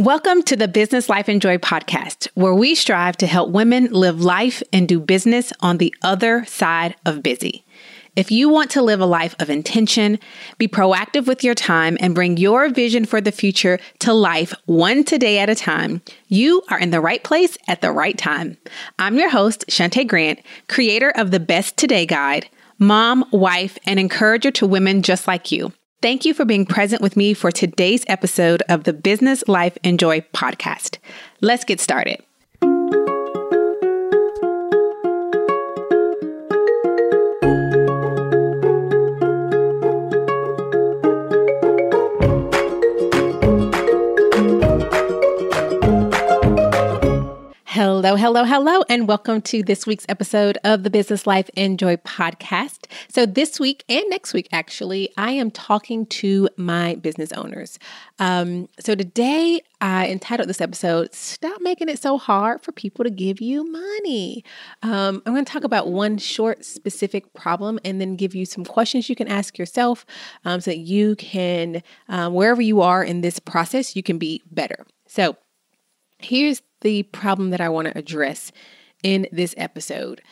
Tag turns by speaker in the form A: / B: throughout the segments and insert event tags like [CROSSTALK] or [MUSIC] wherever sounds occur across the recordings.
A: Welcome to the Business Life and Joy podcast, where we strive to help women live life and do business on the other side of busy. If you want to live a life of intention, be proactive with your time, and bring your vision for the future to life one today at a time, you are in the right place at the right time. I'm your host, Shunta Grant, creator of the Best Today Guide, mom, wife, and encourager to women just like you. Thank you for being present with me for today's episode of the Business Life and Joy podcast. Let's get started. Hello, hello, hello, and welcome to this week's episode of the Business Life and Joy podcast. So, this week and next week, actually, I am talking to my business owners. Um, so, today I entitled this episode, Stop Making It So Hard for People to Give You Money. Um, I'm going to talk about one short, specific problem and then give you some questions you can ask yourself um, so that you can, um, wherever you are in this process, you can be better. So, here's the problem that I want to address in this episode.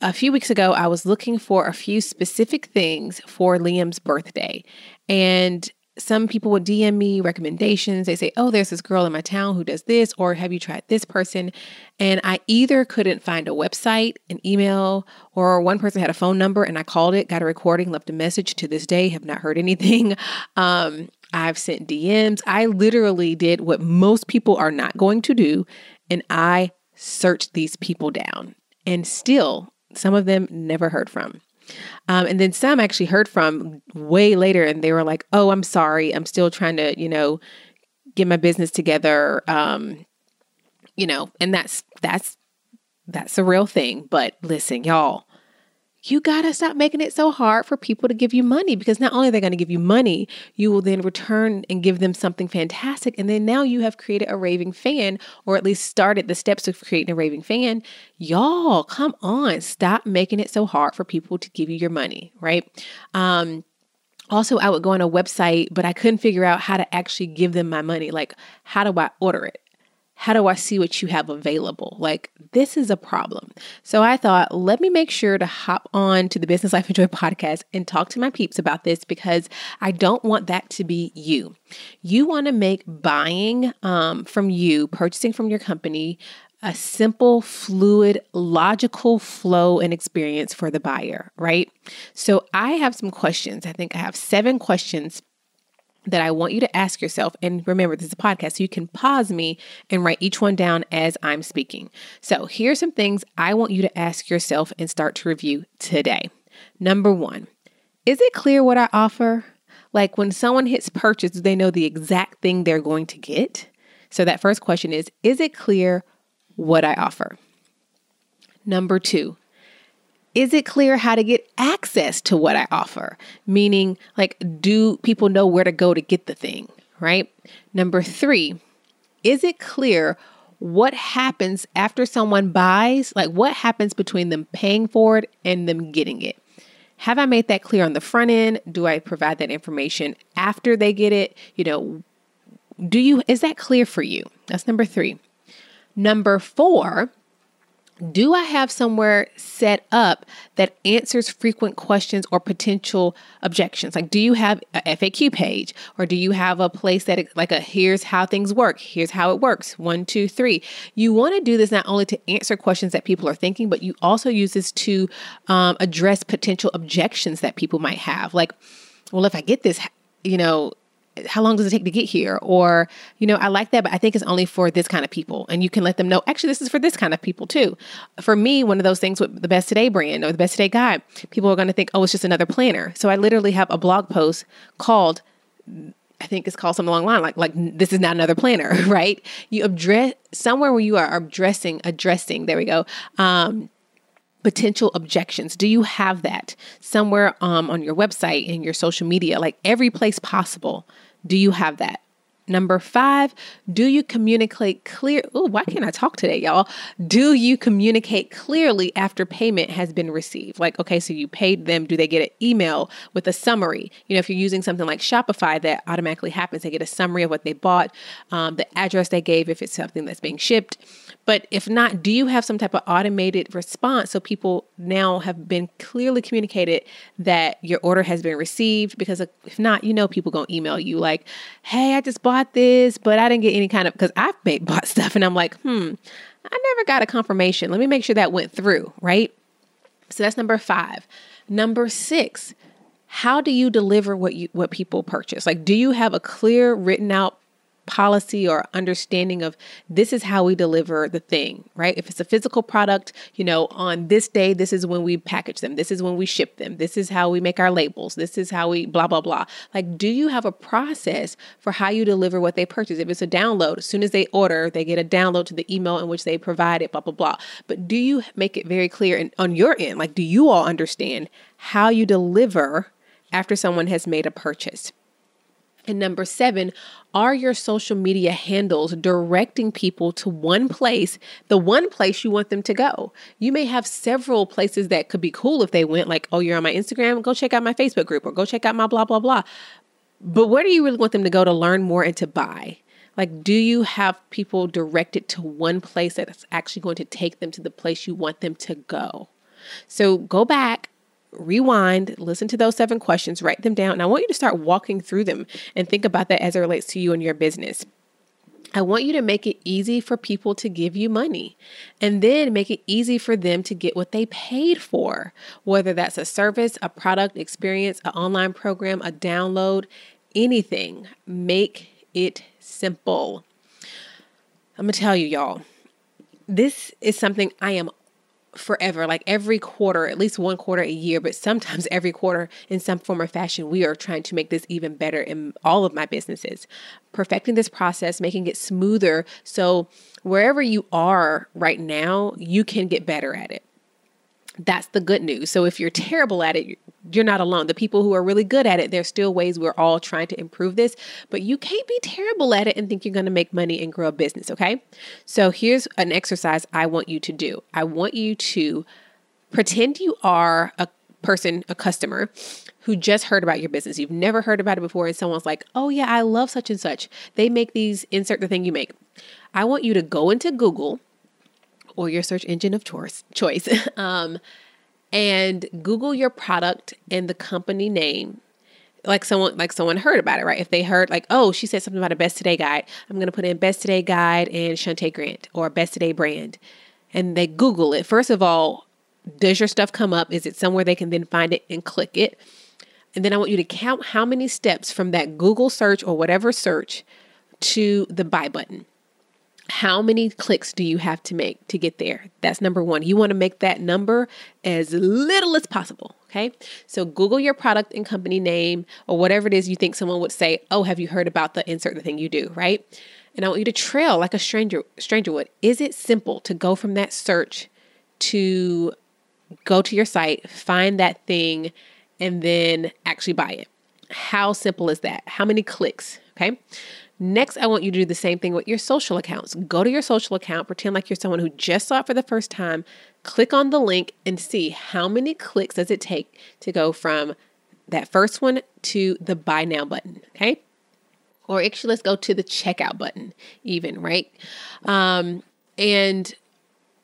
A: A few weeks ago, I was looking for a few specific things for Liam's birthday. And some people would DM me recommendations. They say, Oh, there's this girl in my town who does this, or have you tried this person? And I either couldn't find a website, an email, or one person had a phone number and I called it, got a recording, left a message. To this day, have not heard anything. [LAUGHS] Um, I've sent DMs. I literally did what most people are not going to do, and I searched these people down. And still, some of them never heard from. Um, and then some actually heard from way later, and they were like, "Oh, I'm sorry. I'm still trying to, you know, get my business together." Um, you know, and that's that's that's a real thing. But listen, y'all, you got to stop making it so hard for people to give you money because not only are they going to give you money, you will then return and give them something fantastic. And then now you have created a raving fan, or at least started the steps of creating a raving fan. Y'all, come on, stop making it so hard for people to give you your money, right? Um, also, I would go on a website, but I couldn't figure out how to actually give them my money. Like, how do I order it? How do I see what you have available? Like, this is a problem. So I thought, let me make sure to hop on to the Business Life and Joy podcast and talk to my peeps about this because I don't want that to be you. You want to make buying um, from you, purchasing from your company, a simple, fluid, logical flow and experience for the buyer, right? So I have some questions. I think I have seven questions that I want you to ask yourself. And remember, this is a podcast, so you can pause me and write each one down as I'm speaking. So here are some things I want you to ask yourself and start to review today. Number one, is it clear what I offer? Like when someone hits purchase, do they know the exact thing they're going to get? So that first question is Is it clear what I offer? Number two, is it clear how to get access to what I offer? Meaning, like, do people know where to go to get the thing, right? Number three, is it clear what happens after someone buys? Like, what happens between them paying for it and them getting it? Have I made that clear on the front end? Do I provide that information after they get it? You know, do you, is that clear for you? That's number three. Number four, do I have somewhere set up that answers frequent questions or potential objections? Like, do you have a FAQ page or do you have a place that, like, a here's how things work, here's how it works, one, two, three? You want to do this not only to answer questions that people are thinking, but you also use this to um, address potential objections that people might have. Like, well, if I get this, you know, how long does it take to get here? Or, you know, I like that, but I think it's only for this kind of people. And you can let them know, actually, this is for this kind of people too. For me, one of those things with the Best Today brand or the Best Today guide, people are going to think, oh, it's just another planner. So I literally have a blog post called, I think it's called something along the line, like, like this is not another planner, [LAUGHS] right? You address somewhere where you are addressing, addressing, there we go. Um, potential objections do you have that somewhere um, on your website in your social media like every place possible do you have that? Number five, do you communicate clear? Oh, why can't I talk today, y'all? Do you communicate clearly after payment has been received? Like, okay, so you paid them. Do they get an email with a summary? You know, if you're using something like Shopify, that automatically happens. They get a summary of what they bought, um, the address they gave, if it's something that's being shipped. But if not, do you have some type of automated response so people now have been clearly communicated that your order has been received? Because if not, you know people gonna email you like, "Hey, I just bought this, but I didn't get any kind of." Because I've made, [LAUGHS] bought stuff and I'm like, "Hmm, I never got a confirmation. Let me make sure that went through." Right. So that's number five. Number six, how do you deliver what you what people purchase? Like, do you have a clear written out policy or understanding of this is how we deliver the thing, right? If it's a physical product, you know, on this day, this is when we package them, this is when we ship them, this is how we make our labels, this is how we blah, blah, blah. Like, do you have a process for how you deliver what they purchase? If it's a download, as soon as they order, they get a download to the email in which they provide it, blah, blah, blah. But do you make it very clear and on your end, like, do you all understand how you deliver after someone has made a purchase? And number seven, are your social media handles directing people to one place, the one place you want them to go? You may have several places that could be cool if they went, like, oh, you're on my Instagram, go check out my Facebook group or go check out my blah, blah, blah. But where do you really want them to go to learn more and to buy? Like, do you have people directed to one place that's actually going to take them to the place you want them to go? So go back rewind, listen to those seven questions, write them down, and I want you to start walking through them and think about that as it relates to you and your business. I want you to make it easy for people to give you money and then make it easy for them to get what they paid for, whether that's a service, a product, experience, an online program, a download, anything. Make it simple. I'm going to tell you, y'all, this is something I am forever, like every quarter, at least one quarter a year, but sometimes [LAUGHS] every quarter in some form or fashion, we are trying to make this even better in all of my businesses. Perfecting this process, making it smoother. So wherever you are right now, you can get better at it. That's the good news. So if you're terrible at it, you're not alone. The people who are really good at it, there's still ways we're all trying to improve this, but you can't be terrible at it and think you're going to make money and grow a business, okay? So here's an exercise I want you to do. I want you to pretend you are a person, a customer who just heard about your business. You've never heard about it before, and someone's like, oh, yeah, I love such and such. They make these, insert the thing you make. I want you to go into Google or your search engine of choice, choice [LAUGHS] um, and Google your product and the company name. Like someone like someone heard about it, right? If they heard like, oh, she said something about a best today guide, I'm gonna put in best today guide and Shunta Grant or best today brand. And they Google it. First of all, does your stuff come up? Is it somewhere they can then find it and click it? And then I want you to count how many steps from that Google search or whatever search to the buy button. How many clicks do you have to make to get there? That's number one. You want to make that number as little as possible. Okay. So Google your product and company name or whatever it is you think someone would say, Oh, have you heard about the insert the thing you do? Right. And I want you to trail like a stranger stranger would. Is it simple to go from that search to go to your site, find that thing, and then actually buy it? How simple is that? How many clicks? Okay. Next, I want you to do the same thing with your social accounts. Go to your social account, pretend like you're someone who just saw it for the first time, click on the link and see how many clicks does it take to go from that first one to the buy now button, okay? Or actually, let's go to the checkout button, even, right? Um, and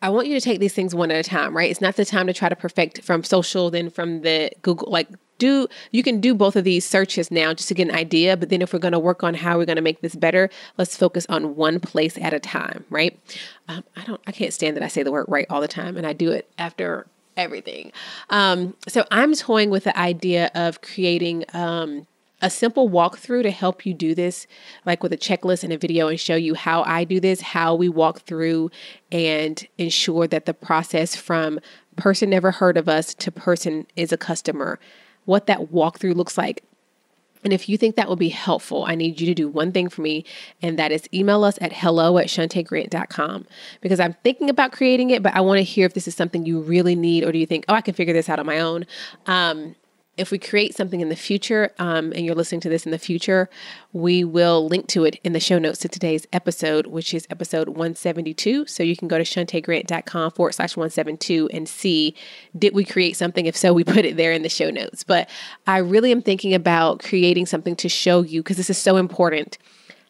A: I want you to take these things one at a time, right? It's not the time to try to perfect from social, then from the Google, like do you can do both of these searches now just to get an idea but then if we're going to work on how we're going to make this better let's focus on one place at a time right? Um, i don't i can't stand that i say the word right all the time and i do it after everything. Um, so i'm toying with the idea of creating um, a simple walkthrough to help you do this, like with a checklist and a video, and show you how I do this, how we walk through and ensure that the process from person never heard of us to person is a customer what that walkthrough looks like. And if you think that would be helpful, I need you to do one thing for me, and that is email us at hello at shuntagrant.com because I'm thinking about creating it, but I want to hear if this is something you really need, or do you think, oh, I can figure this out on my own? Um, if we create something in the future um, and you're listening to this in the future, we will link to it in the show notes to today's episode, which is episode 172. So you can go to shuntagrant.com forward slash 172 and see did we create something? If so, we [LAUGHS] put it there in the show notes. But I really am thinking about creating something to show you because this is so important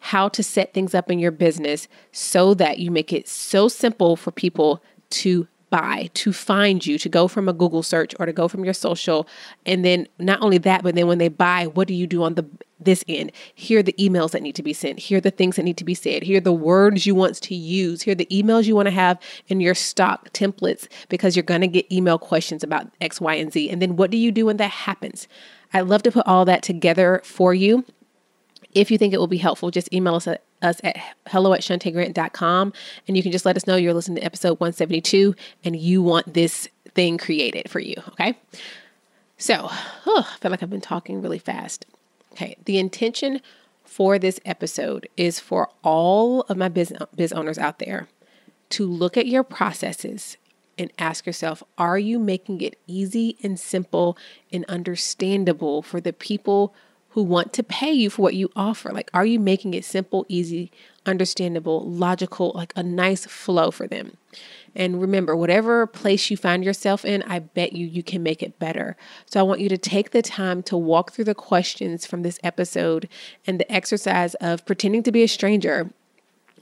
A: how to set things up in your business so that you make it so simple for people to buy, to find you, to go from a Google search or to go from your social. And then not only that, but then when they buy, what do you do on the this end? Here are the emails that need to be sent. Here are the things that need to be said. Here are the words you want to use. Here are the emails you want to have in your stock templates because you're going to get email questions about X, Y, and Z. And then what do you do when that happens? I'd love to put all that together for you. If you think it will be helpful, just email us at us at hello at shuntagrant.com and you can just let us know you're listening to episode 172 and you want this thing created for you. Okay. So, oh, I feel like I've been talking really fast. Okay. The intention for this episode is for all of my biz, biz owners out there to look at your processes and ask yourself are you making it easy and simple and understandable for the people who want to pay you for what you offer. Like, are you making it simple, easy, understandable, logical, like a nice flow for them? And remember, whatever place you find yourself in, I bet you you can make it better. So I want you to take the time to walk through the questions from this episode and the exercise of pretending to be a stranger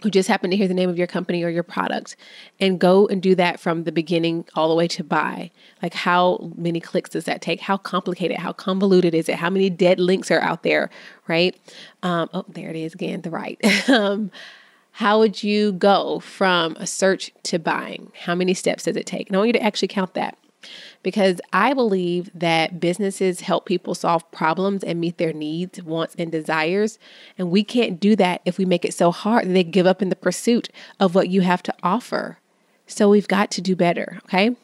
A: who just happen to hear the name of your company or your product and go and do that from the beginning all the way to buy. Like, how many clicks does that take? How complicated, how convoluted is it? How many dead links are out there, right? Um, oh, there it is again, the right. [LAUGHS] um, how would you go from a search to buying? How many steps does it take? And I want you to actually count that because I believe that businesses help people solve problems and meet their needs, wants, and desires. And we can't do that if we make it so hard that they give up in the pursuit of what you have to offer. So we've got to do better, okay?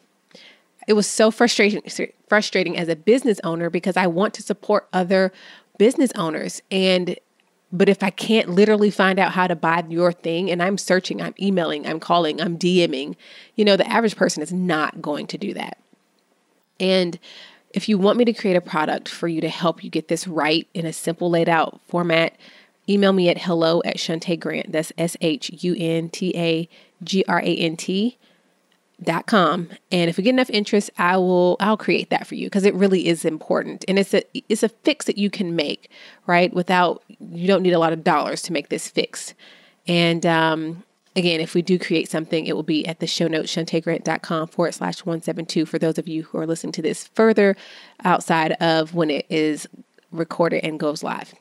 A: It was so frustrating frustrating as a business owner because I want to support other business owners and but if I can't literally find out how to buy your thing and I'm searching, I'm emailing, I'm calling, I'm DMing, you know, the average person is not going to do that. And if you want me to create a product for you to help you get this right in a simple laid out format, email me at hello at Shunta Grant. That's S H U N T A G R A N T dot com. And if we get enough interest i will i'll create that for you because it really is important. And it's a it's a fix that you can make right? Without you don't need a lot of dollars to make this fix and um Again, if we do create something, it will be at the show notes, shuntagrant.com forward slash 172 for those of you who are listening to this further outside of when it is recorded and goes live.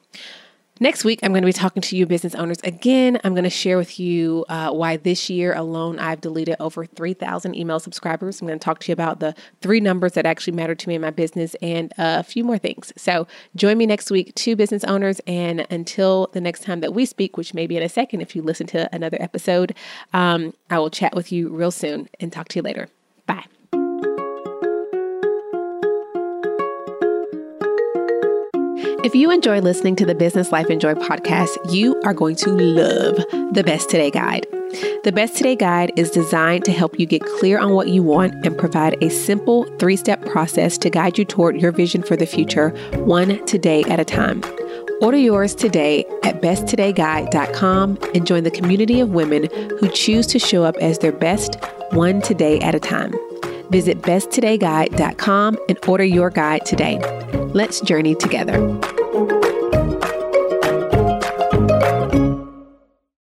A: Next week, I'm going to be talking to you, business owners. Again, I'm going to share with you uh, why this year alone I've deleted over 3,000 email subscribers. I'm going to talk to you about the three numbers that actually matter to me in my business and a few more things. So join me next week, two business owners. And until the next time that we speak, which may be in a second if you listen to another episode, um, I will chat with you real soon and talk to you later. Bye. If you enjoy listening to the Business Life and Joy podcast, you are going to love the Best Today Guide. The Best Today Guide is designed to help you get clear on what you want and provide a simple three step process to guide you toward your vision for the future, one today at a time. Order yours today at besttodayguide.com and join the community of women who choose to show up as their best one today at a time. Visit besttodayguide.com and order your guide today. Let's journey together.